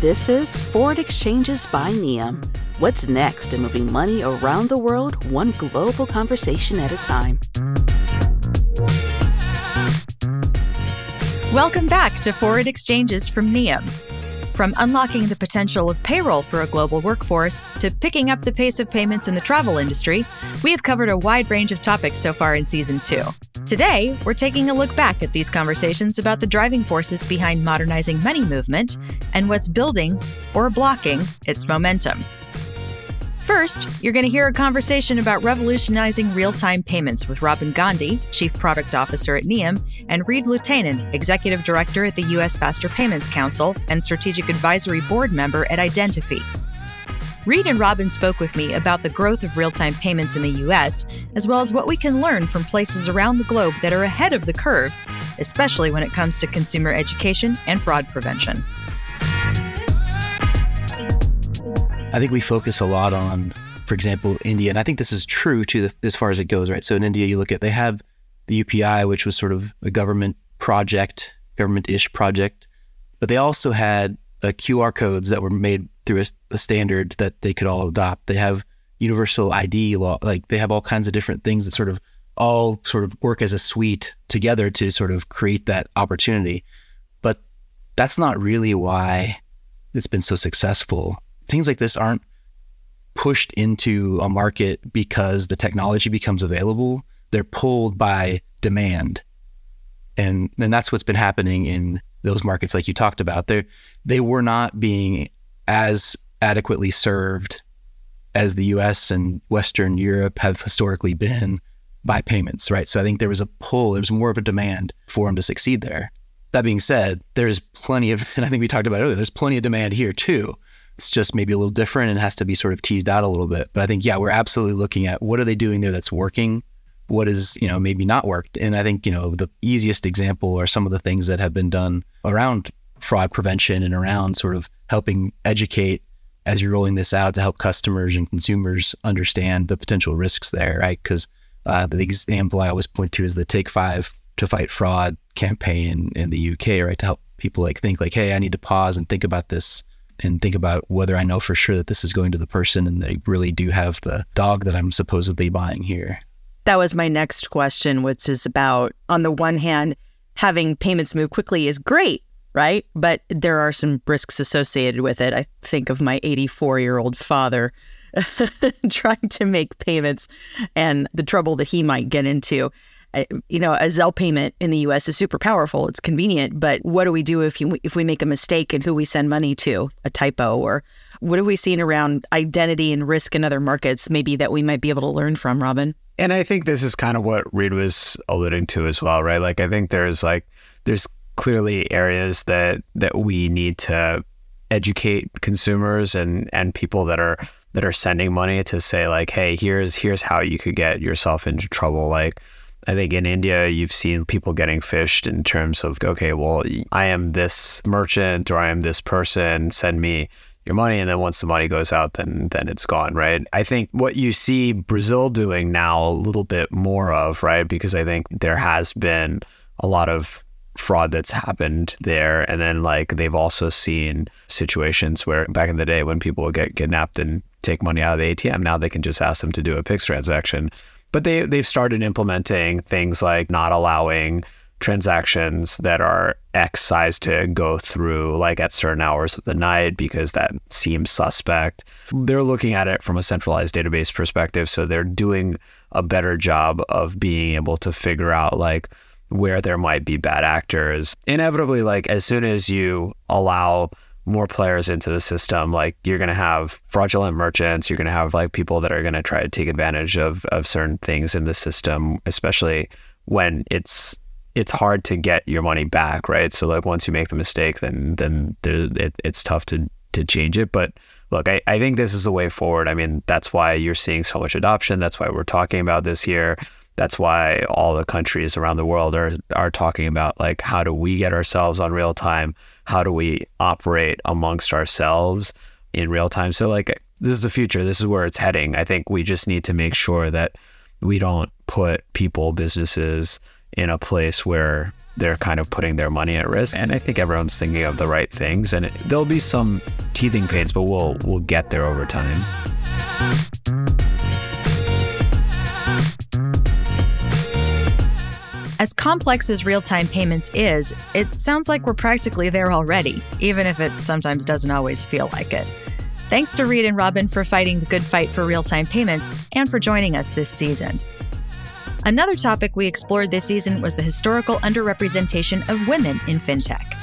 This is Forward Exchanges by Nium. What's next in moving money around the world, one global conversation at a time? Welcome back to Forward Exchanges from Nium. From unlocking the potential of payroll for a global workforce to picking up the pace of payments in the travel industry, we have covered a wide range of topics so far in season two. Today, we're taking a look back at these conversations about the driving forces behind modernizing money movement and what's building or blocking its momentum. First, you're going to hear a conversation about revolutionizing real time payments with Robin Gandhi, Chief Product Officer at Nium, and Reed Luhtanen, Executive Director at the U.S. Faster Payments Council and Strategic Advisory Board member at Identifi. Reed and Robin spoke with me about the growth of real time payments in the U.S., as well as what we can learn from places around the globe that are ahead of the curve, especially when it comes to consumer education and fraud prevention. I think we focus a lot on, for example, India, and I think this is true to the, as far as it goes, right? So in India, you look at they have the UPI, which was sort of a government project, government-ish project, but they also had uh, QR codes that were made through a, a standard that they could all adopt. They have universal ID law, like they have all kinds of different things that sort of all sort of work as a suite together to sort of create that opportunity. But that's not really why it's been so successful things like this aren't pushed into a market because the technology becomes available. They're pulled by demand. And and that's what's been happening in those markets like you talked about. They they were not being as adequately served as the US and Western Europe have historically been by payments, right? So I think there was a pull, there was more of a demand for them to succeed there. That being said, there's plenty of, and I think we talked about earlier, there's plenty of demand here too. It's just maybe a little different and has to be sort of teased out a little bit. But I think, yeah, we're absolutely looking at what are they doing there that's working? What is, you know, maybe not worked? And I think, you know, the easiest example are some of the things that have been done around fraud prevention and around sort of helping educate as you're rolling this out to help customers and consumers understand the potential risks there, right? Because uh, the example I always point to is the Take Five to Fight Fraud campaign in the UK, right? To help people like think like, hey, I need to pause and think about this and think about whether I know for sure that this is going to the person and they really do have the dog that I'm supposedly buying here. That was my next question, which is about on the one hand, having payments move quickly is great, right? But there are some risks associated with it. I think of my 84 year old father trying to make payments and the trouble that he might get into uh, you know, a Zelle payment in the U.S. is super powerful. It's convenient, but what do we do if you, if we make a mistake in who we send money to, a typo, or what have we seen around identity and risk in other markets, maybe that we might be able to learn from, Robin? And I think this is kind of what Reed was alluding to as well, right? Like I think there's like there's clearly areas that that we need to educate consumers and and people that are that are sending money to say like, hey, here's here's how you could get yourself into trouble, like I think in India, you've seen people getting phished in terms of, okay, well, I am this merchant or I am this person, send me your money. And then once the money goes out, then then it's gone, right? I think what you see Brazil doing now a little bit more of, right? Because I think there has been a lot of fraud that's happened there. And then like they've also seen situations where back in the day when people would get kidnapped and take money out of the ATM, now they can just ask them to do a Pix transaction but they they've started implementing things like not allowing transactions that are X size to go through like at certain hours of the night because that seems suspect. They're looking at it from a centralized database perspective. So they're doing a better job of being able to figure out like where there might be bad actors. Inevitably, like as soon as you allow more players into the system, like you're going to have fraudulent merchants, you're going to have like people that are going to try to take advantage of of certain things in the system, especially when it's it's hard to get your money back, right? So like once you make the mistake, then then it, it's tough to to change it. But look, I, I think this is the way forward. I mean, that's why you're seeing so much adoption. That's why we're talking about this here. That's why all the countries around the world are are talking about like how do we get ourselves on real time? How do we operate amongst ourselves in real time? So like this is the future. This is where it's heading. I think we just need to make sure that we don't put people, businesses in a place where they're kind of putting their money at risk. And I think everyone's thinking of the right things. And it, there'll be some teething pains, but we'll we'll get there over time. As complex as real time payments is, it sounds like we're practically there already, even if it sometimes doesn't always feel like it. Thanks to Reed and Robin for fighting the good fight for real time payments and for joining us this season. Another topic we explored this season was the historical underrepresentation of women in fintech.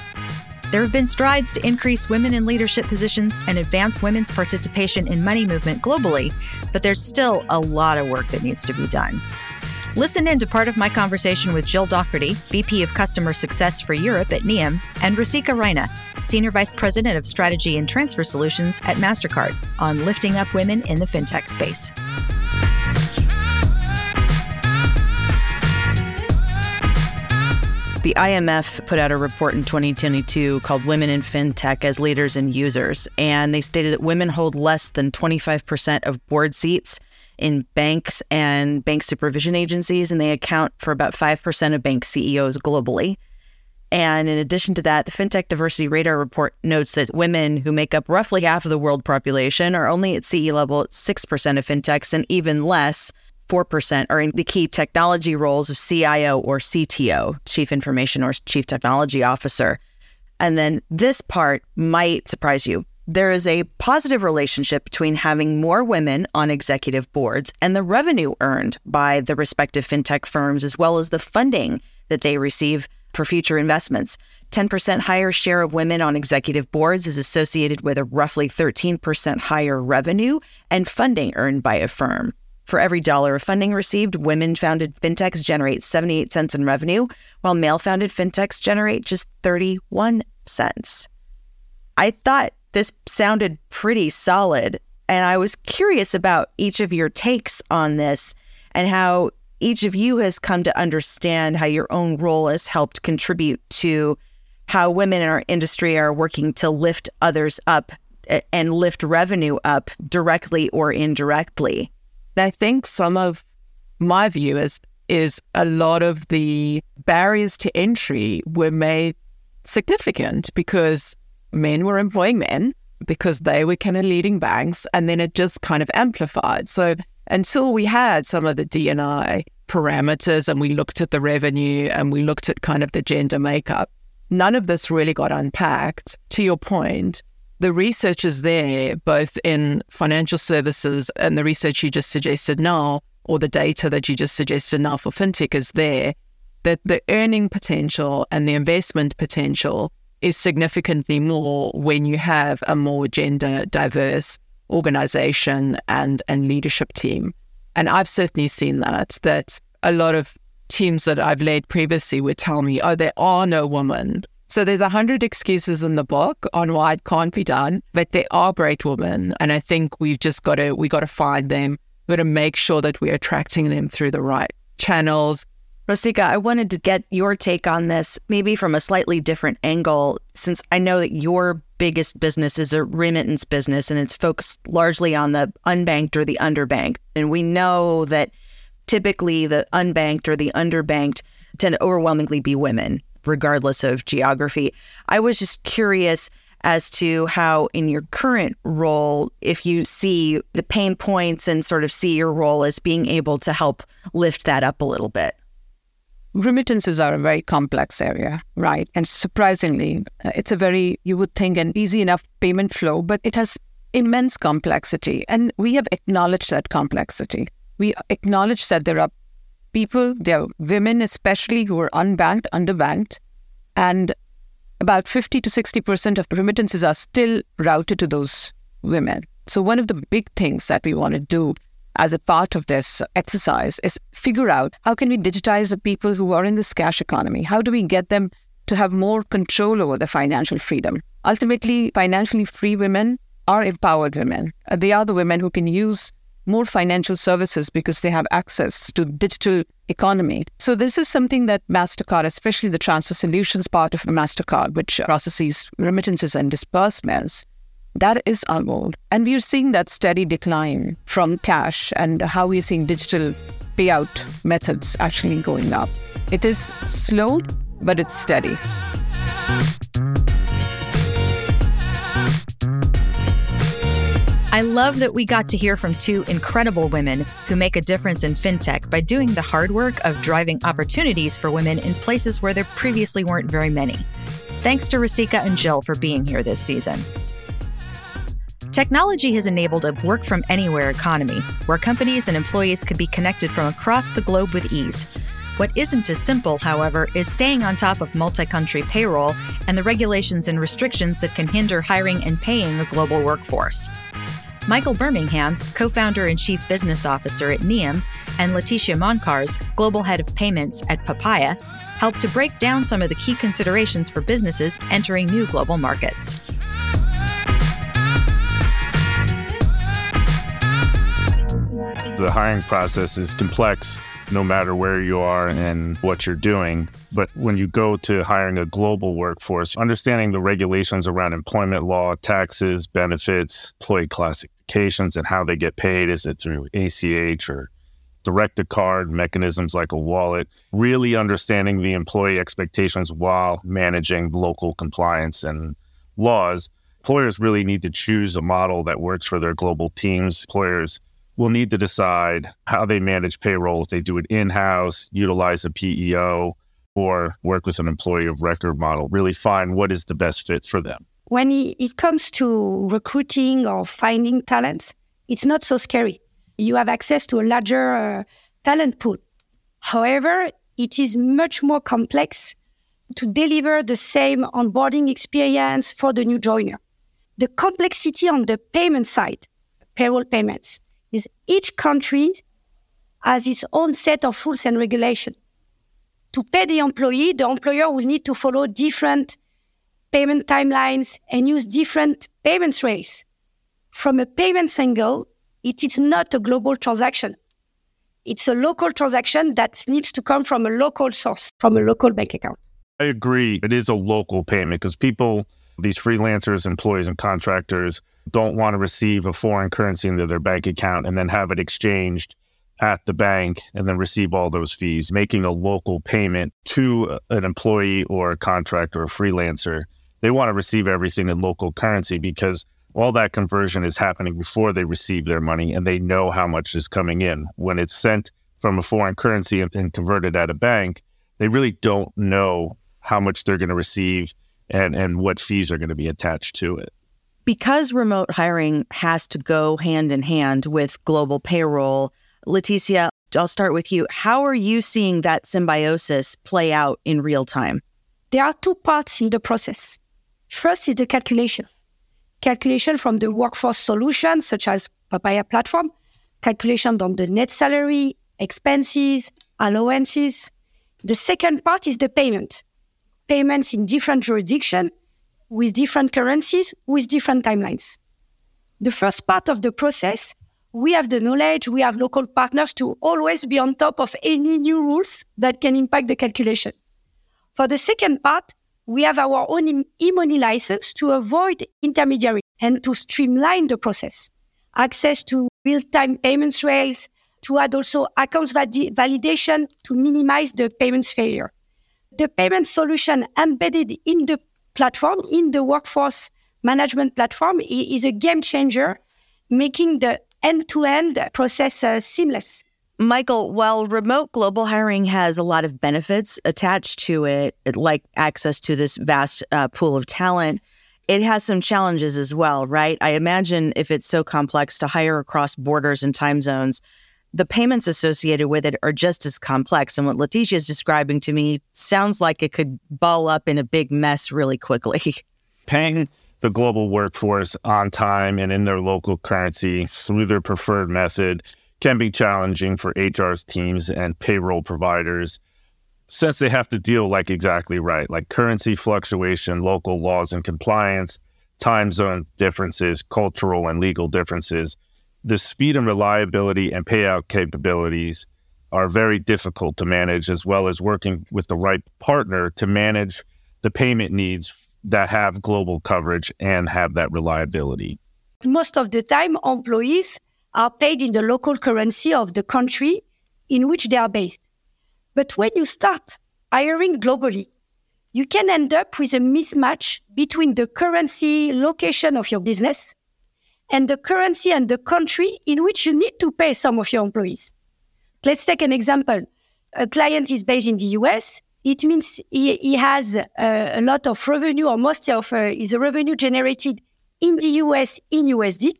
There have been strides to increase women in leadership positions and advance women's participation in money movement globally, but there's still a lot of work that needs to be done. Listen in to part of my conversation with Jill Docherty, VP of Customer Success for Europe at Nium, and Rasika Raina, Senior Vice President of Strategy and Transfer Solutions at MasterCard, on lifting up women in the fintech space. The IMF put out a report in 2022 called Women in FinTech as Leaders and Users, and they stated that women hold less than 25% of board seats in banks and bank supervision agencies, and they account for about 5% of bank CEOs globally. And in addition to that, the FinTech Diversity Radar report notes that women who make up roughly half of the world population are only at CE level at 6% of fintechs, and even less, 4%, are in the key technology roles of CIO or CTO, Chief Information or Chief Technology Officer. And then this part might surprise you there is a positive relationship between having more women on executive boards and the revenue earned by the respective fintech firms, as well as the funding that they receive for future investments. 10% higher share of women on executive boards is associated with a roughly 13% higher revenue and funding earned by a firm. For every dollar of funding received, women founded fintechs generate 78 cents in revenue, while male founded fintechs generate just 31 cents. I thought this sounded pretty solid. And I was curious about each of your takes on this and how each of you has come to understand how your own role has helped contribute to how women in our industry are working to lift others up eh, and lift revenue up directly or indirectly. I think some of my view is is a lot of the barriers to entry were made significant because men were employing men because they were kind of leading banks, and then it just kind of amplified. So until we had some of the D&I parameters and we looked at the revenue and we looked at kind of the gender makeup, none of this really got unpacked. To your point, the research is there, both in financial services and the research you just suggested now, or the data that you just suggested now for fintech is there, that the earning potential and the investment potential is significantly more when you have a more gender diverse organization and, and leadership team. And I've certainly seen that, that a lot of teams that I've led previously would tell me, oh, there are no women. So there's a hundred excuses in the book on why it can't be done, but there are great women. And I think we've just got to, we got to find them. We've got to make sure that we're attracting them through the right channels, Rasika, I wanted to get your take on this, maybe from a slightly different angle, since I know that your biggest business is a remittance business and it's focused largely on the unbanked or the underbanked. And we know that typically the unbanked or the underbanked tend to overwhelmingly be women, regardless of geography. I was just curious as to how, in your current role, if you see the pain points and sort of see your role as being able to help lift that up a little bit remittances are a very complex area, right? And surprisingly, uh, it's a very, you would think, an easy enough payment flow, but it has immense complexity. And we have acknowledged that complexity. We acknowledge that there are people, there are women especially, who are unbanked, underbanked, and about 50 to 60% of remittances are still routed to those women. So, one of the big things that we want to do as a part of this exercise is figure out how can we digitize the people who are in this cash economy? How do we get them to have more control over their financial freedom? Ultimately, financially free women are empowered women. Uh, they are the women who can use more financial services because they have access to digital economy. So this is something that MasterCard, especially the transfer solutions part of MasterCard, which processes remittances and disbursements, that is our goal. And we're seeing that steady decline from cash and how we're seeing digital payout methods actually going up. It is slow, but it's steady. I love that we got to hear from two incredible women who make a difference in fintech by doing the hard work of driving opportunities for women in places where there previously weren't very many. Thanks to Rasika and Jill for being here this season. Technology has enabled a work from anywhere economy where companies and employees could be connected from across the globe with ease. What isn't as simple, however, is staying on top of multi country payroll and the regulations and restrictions that can hinder hiring and paying a global workforce. Michael Birmingham, co founder and chief business officer at Nium, and Leticia Moncars, global head of payments at Papaya, helped to break down some of the key considerations for businesses entering new global markets. The hiring process is complex no matter where you are and what you're doing. But when you go to hiring a global workforce, understanding the regulations around employment law, taxes, benefits, employee classifications, and how they get paid. Is it through ACH or direct to card mechanisms like a wallet? Really understanding the employee expectations while managing local compliance and laws. Employers really need to choose a model that works for their global teams. Employers will need to decide how they manage payroll if they do it in house, utilize a PEO, or work with an employee of record model. Really find what is the best fit for them when it comes to recruiting or finding talents, it's not so scary. You have access to a larger uh, talent pool. However, it is much more complex to deliver the same onboarding experience for the new joiner. The complexity on the payment side, payroll payments, is each country has its own set of rules and regulation. To pay the employee, the employer will need to follow different payment timelines and use different payment rails. From a payments angle, it is not a global transaction. It's a local transaction that needs to come from a local source, from a local bank account. I agree. It is a local payment because people, these freelancers, employees, and contractors don't want to receive a foreign currency into their bank account and then have it exchanged at the bank and then receive all those fees. Making a local payment to an employee or a contractor or a freelancer they want to receive everything in local currency because all that conversion is happening before they receive their money and they know how much is coming in. When it's sent from a foreign currency and, converted at a bank, they really don't know how much they're going to receive and, and what fees are going to be attached to it. Because remote hiring has to go hand in hand with global payroll, Leticia, I'll start with you. How are you seeing that symbiosis play out in real time? There are two parts in the process. First is the calculation. Calculation from the workforce solutions, such as Papaya platform, calculation on the net salary, expenses, allowances. The second part is the payment. Payments in different jurisdictions, with different currencies, with different timelines. The first part of the process, we have the knowledge, we have local partners to always be on top of any new rules that can impact the calculation. For the second part, we have our own e-money license to avoid intermediary and to streamline the process. Access to real-time payments rails, to add also accounts validation to minimize the payments failure. The payment solution embedded in the platform, in the workforce management platform, is a game changer, making the end-to-end process uh, seamless. Michael, while remote global hiring has a lot of benefits attached to it, like access to this vast uh, pool of talent, it has some challenges as well, right? I imagine if it's so complex to hire across borders and time zones, the payments associated with it are just as complex. And what Leticia is describing to me sounds like it could ball up in a big mess really quickly. Paying the global workforce on time and in their local currency through their preferred method can be challenging for HR's teams and payroll providers since they have to deal like exactly right, like currency fluctuation, local laws and compliance, time zone differences, cultural and legal differences. The speed and reliability and payout capabilities are very difficult to manage, as well as working with the right partner to manage the payment needs that have global coverage and have that reliability. Most of the time, employees are paid in the local currency of the country in which they are based. But when you start hiring globally, you can end up with a mismatch between the currency location of your business and the currency and the country in which you need to pay some of your employees. Let's take an example. A client is based in the US. It means he, he has uh, a lot of revenue, or most of uh, his revenue generated in the US in USD.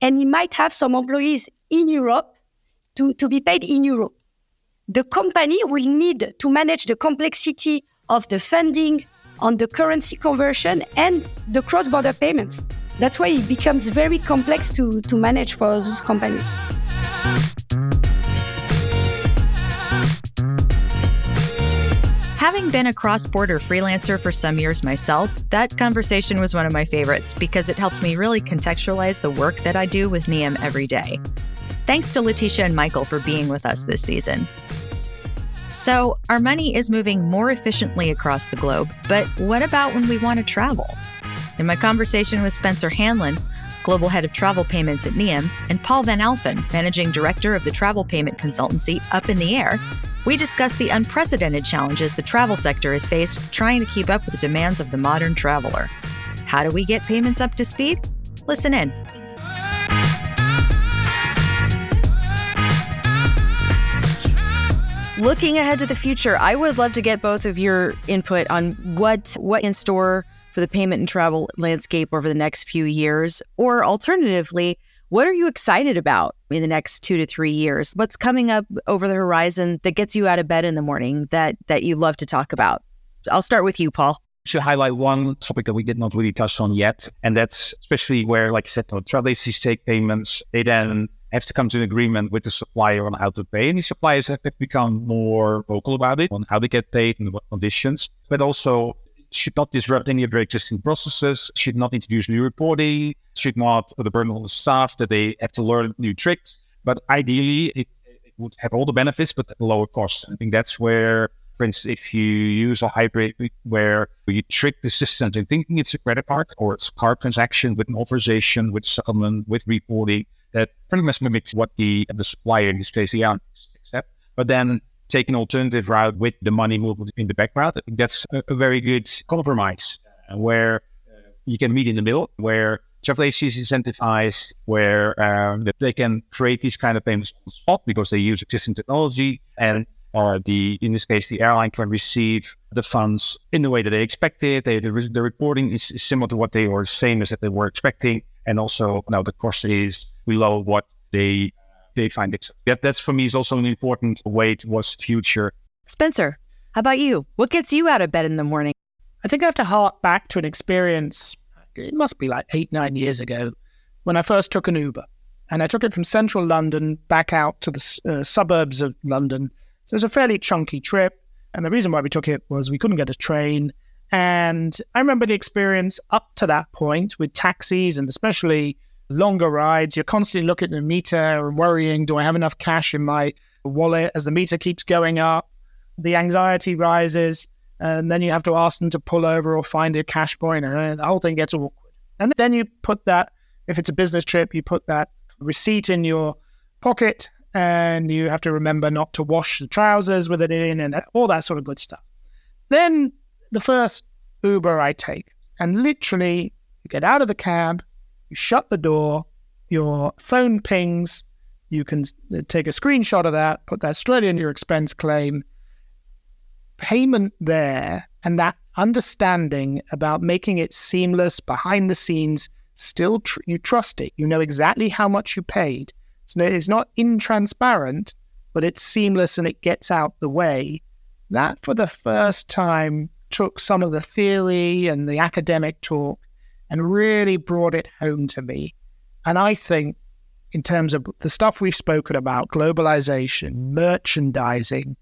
And he might have some employees in Europe to, to be paid in euro. The company will need to manage the complexity of the funding on the currency conversion and the cross border payments. That's why it becomes very complex to, to manage for those companies. Having been a cross border freelancer for some years myself, that conversation was one of my favorites because it helped me really contextualize the work that I do with Nium every day. Thanks to Leticia and Michael for being with us this season. So, our money is moving more efficiently across the globe, but what about when we want to travel? In my conversation with Spencer Hanlon, Global Head of Travel Payments at Nium, and Paul Van Alphen, Managing Director of the travel payment consultancy Up in the Air, we discuss the unprecedented challenges the travel sector has faced trying to keep up with the demands of the modern traveler. How do we get payments up to speed? Listen in. Looking ahead to the future, I would love to get both of your input on what what in store for the payment and travel landscape over the next few years? Or alternatively, what are you excited about in the next two to three years? What's coming up over the horizon that gets you out of bed in the morning that that you love to talk about? I'll start with you, Paul. Should highlight one topic that we did not really touch on yet, and that's especially where, like you said, travel agencies take payments. They then have to come to an agreement with the supplier on how to pay. And the suppliers have become more vocal about it, on how they get paid and what conditions. But also should not disrupt any of their existing processes, should not introduce new reporting, should not put a burden on the staff that they have to learn new tricks. But ideally, it, it would have all the benefits, but at a lower cost. I think that's where, for instance, if you use a hybrid where you trick the system into thinking it's a credit card or it's a card transaction with an authorization, with settlement, with reporting, that pretty much mimics what the the supplier in this case the accept. But then take an alternative route with the money movement in the background. I think that's a, a very good compromise uh, where uh, you can meet in the middle, where travel agencies incentivize, where um, they can create these kind of payments on spot because they use existing technology, and uh, the in this case the airline can receive the funds in the way that they expected. They, the, the reporting is, is similar to what they were same as that they were expecting, and also now the cost is below what they they find it. That that's for me is also an important way towards future. Spencer, how about you? What gets you out of bed in the morning? I think I have to hark back to an experience. It must be like eight, nine years ago when I first took an Uber. And I took it from central London back out to the uh, suburbs of London. So it was a fairly chunky trip. And the reason why we took it was we couldn't get a train. And I remember the experience up to that point with taxis and especially longer rides. You're constantly looking at the meter and worrying, do I have enough cash in my wallet as the meter keeps going up? The anxiety rises, and then you have to ask them to pull over or find a cash point, and the whole thing gets awkward. And then you put that, if it's a business trip, you put that receipt in your pocket, and you have to remember not to wash the trousers with it in, and all that sort of good stuff. Then the first Uber I take, and literally you get out of the cab, you shut the door, your phone pings, you can uh, take a screenshot of that, put that straight in your expense claim. Payment there and that understanding about making it seamless behind the scenes, still tr- you trust it. You know exactly how much you paid. So it's not intransparent, but it's seamless and it gets out the way. That for the first time took some of the theory and the academic talk and really brought it home to me. And I think, in terms of the stuff we've spoken about, globalization, merchandising,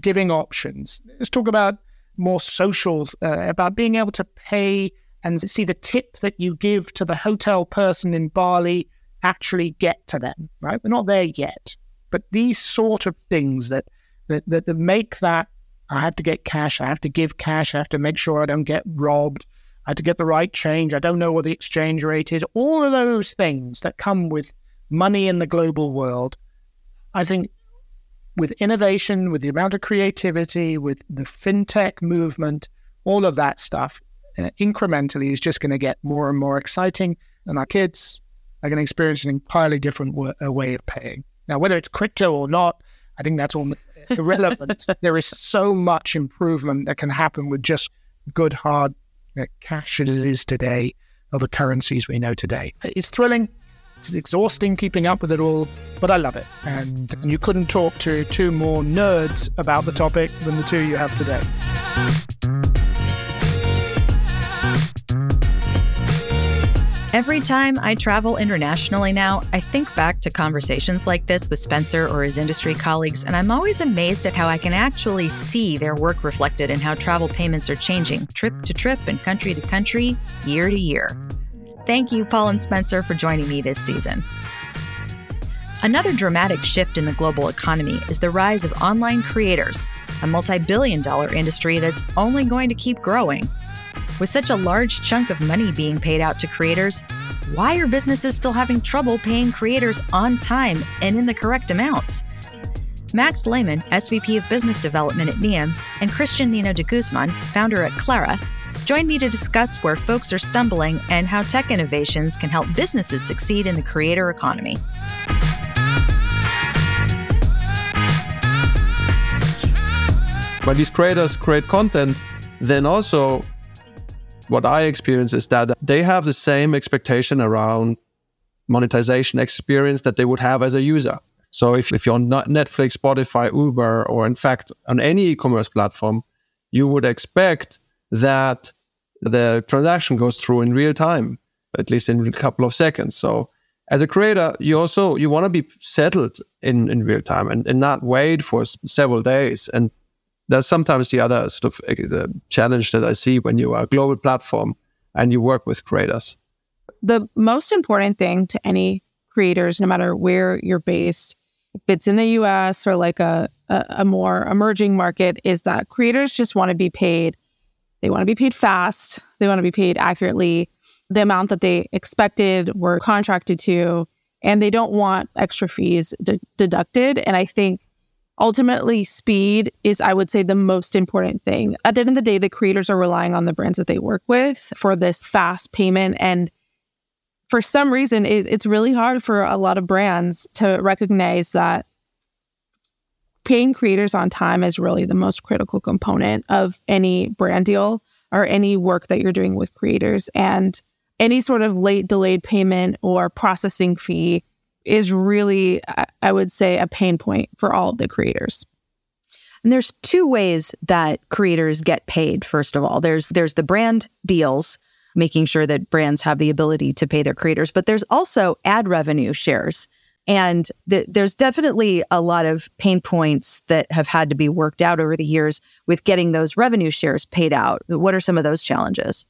giving options, let's talk about more socials, uh, about being able to pay and see the tip that you give to the hotel person in Bali actually get to them, right? We're not there yet. But these sort of things that, that, that, that make that I have to get cash, I have to give cash, I have to make sure I don't get robbed, I had to get the right change. I don't know what the exchange rate is. All of those things that come with money in the global world. I think with innovation, with the amount of creativity, with the fintech movement, all of that stuff uh, incrementally is just going to get more and more exciting. And our kids are going to experience an entirely different w- way of paying. Now, whether it's crypto or not, I think that's all irrelevant. there is so much improvement that can happen with just good, hard cash as it is today, or the currencies we know today. It's thrilling. It's exhausting keeping up with it all, but I love it. And you couldn't talk to two more nerds about the topic than the two you have today. Every time I travel internationally now, I think back to conversations like this with Spencer or his industry colleagues, and I'm always amazed at how I can actually see their work reflected in how travel payments are changing trip to trip and country to country, year to year. Thank you, Paul and Spencer, for joining me this season. Another dramatic shift in the global economy is the rise of online creators, a multi billion dollar industry that's only going to keep growing. With such a large chunk of money being paid out to creators, why are businesses still having trouble paying creators on time and in the correct amounts? Max Lehman, SVP of Business Development at Nium, and Kristen Nino de Guzman, founder at Clara, joined me to discuss where folks are stumbling and how tech innovations can help businesses succeed in the creator economy. When these creators create content, then also what I experience is that they have the same expectation around monetization experience that they would have as a user. So if, if you're on Netflix, Spotify, Uber, or in fact on any e-commerce platform, you would expect that the transaction goes through in real time, at least in a couple of seconds. So as a creator, you also you want to be settled in, in real time and, and not wait for several days. And that's sometimes the other sort of uh, the challenge that I see when you are a global platform and you work with creators. The most important thing to any creators, no matter where you're based, if it's in the US or like a, a, a more emerging market, is that creators just want to be paid. They want to be paid fast. They want to be paid accurately, the amount that they expected, were contracted to, and they don't want extra fees de- deducted. And I think ultimately speed is i would say the most important thing. At the end of the day the creators are relying on the brands that they work with for this fast payment. And for some reason it, it's really hard for a lot of brands to recognize that paying creators on time is really the most critical component of any brand deal or any work that you're doing with creators. And any sort of late delayed payment or processing fee is really, I would say, a pain point for all of the creators. And there's two ways that creators get paid. First of all, there's there's the brand deals, making sure that brands have the ability to pay their creators, but there's also ad revenue shares. And th- there's definitely a lot of pain points that have had to be worked out over the years with getting those revenue shares paid out. What are some of those challenges?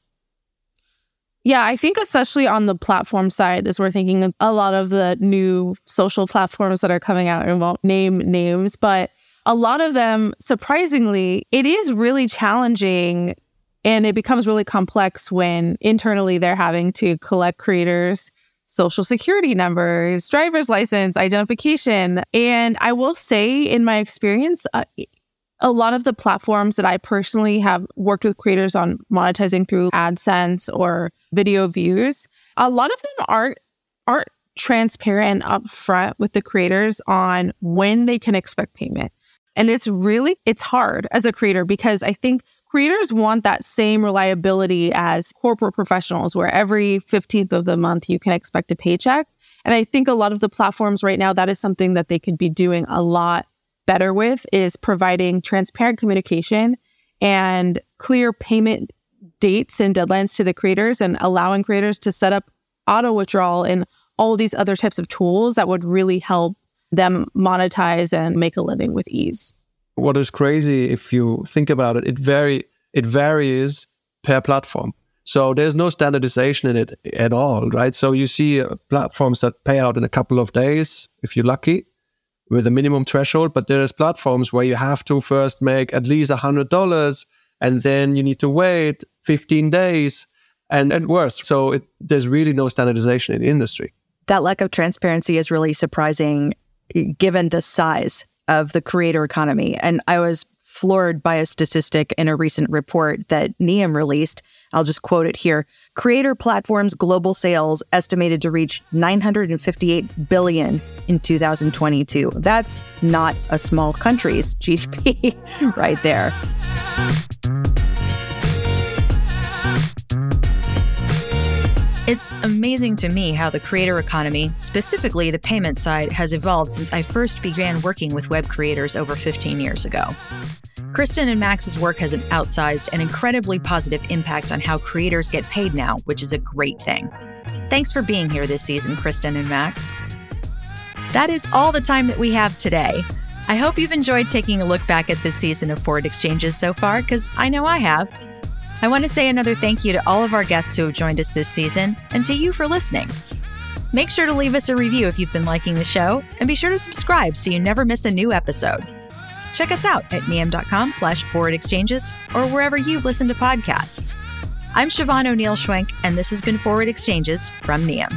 Yeah, I think especially on the platform side, as we're thinking a lot of the new social platforms that are coming out and won't name names, but a lot of them, surprisingly, it is really challenging and it becomes really complex when internally they're having to collect creators social security numbers, driver's license, identification. And I will say, in my experience, uh, a lot of the platforms that I personally have worked with creators on monetizing through AdSense or video views, a lot of them aren't aren't transparent and upfront with the creators on when they can expect payment. And it's really it's hard as a creator because I think creators want that same reliability as corporate professionals where every 15th of the month you can expect a paycheck. And I think a lot of the platforms right now that is something that they could be doing a lot better with is providing transparent communication and clear payment dates and deadlines to the creators and allowing creators to set up auto withdrawal and all these other types of tools that would really help them monetize and make a living with ease. What is crazy if you think about it, it vary it varies per platform. So there's no standardization in it at all, right? So you see uh, platforms that pay out in a couple of days if you're lucky with a minimum threshold, but there's platforms where you have to first make at least a hundred dollars and then you need to wait 15 days and, and worse. So it, there's really no standardization in the industry. That lack of transparency is really surprising given the size of the creator economy. And I was floored by a statistic in a recent report that Nium released. I'll just quote it here. Creator platforms global sales estimated to reach 958 billion in 2022. That's not a small country's GDP right there. It's amazing to me how the creator economy, specifically the payment side, has evolved since I first began working with web creators over 15 years ago. Kristen and Max's work has an outsized and incredibly positive impact on how creators get paid now, which is a great thing. Thanks for being here this season, Kristen and Max. That is all the time that we have today. I hope you've enjoyed taking a look back at this season of Forward Exchanges so far, because I know I have. I want to say another thank you to all of our guests who have joined us this season and to you for listening. Make sure to leave us a review if you've been liking the show, and be sure to subscribe so you never miss a new episode. Check us out at nium.com slash forward exchanges or wherever you've listened to podcasts. I'm Siobhan O'Neill Schwenk, and this has been Forward Exchanges from Nium.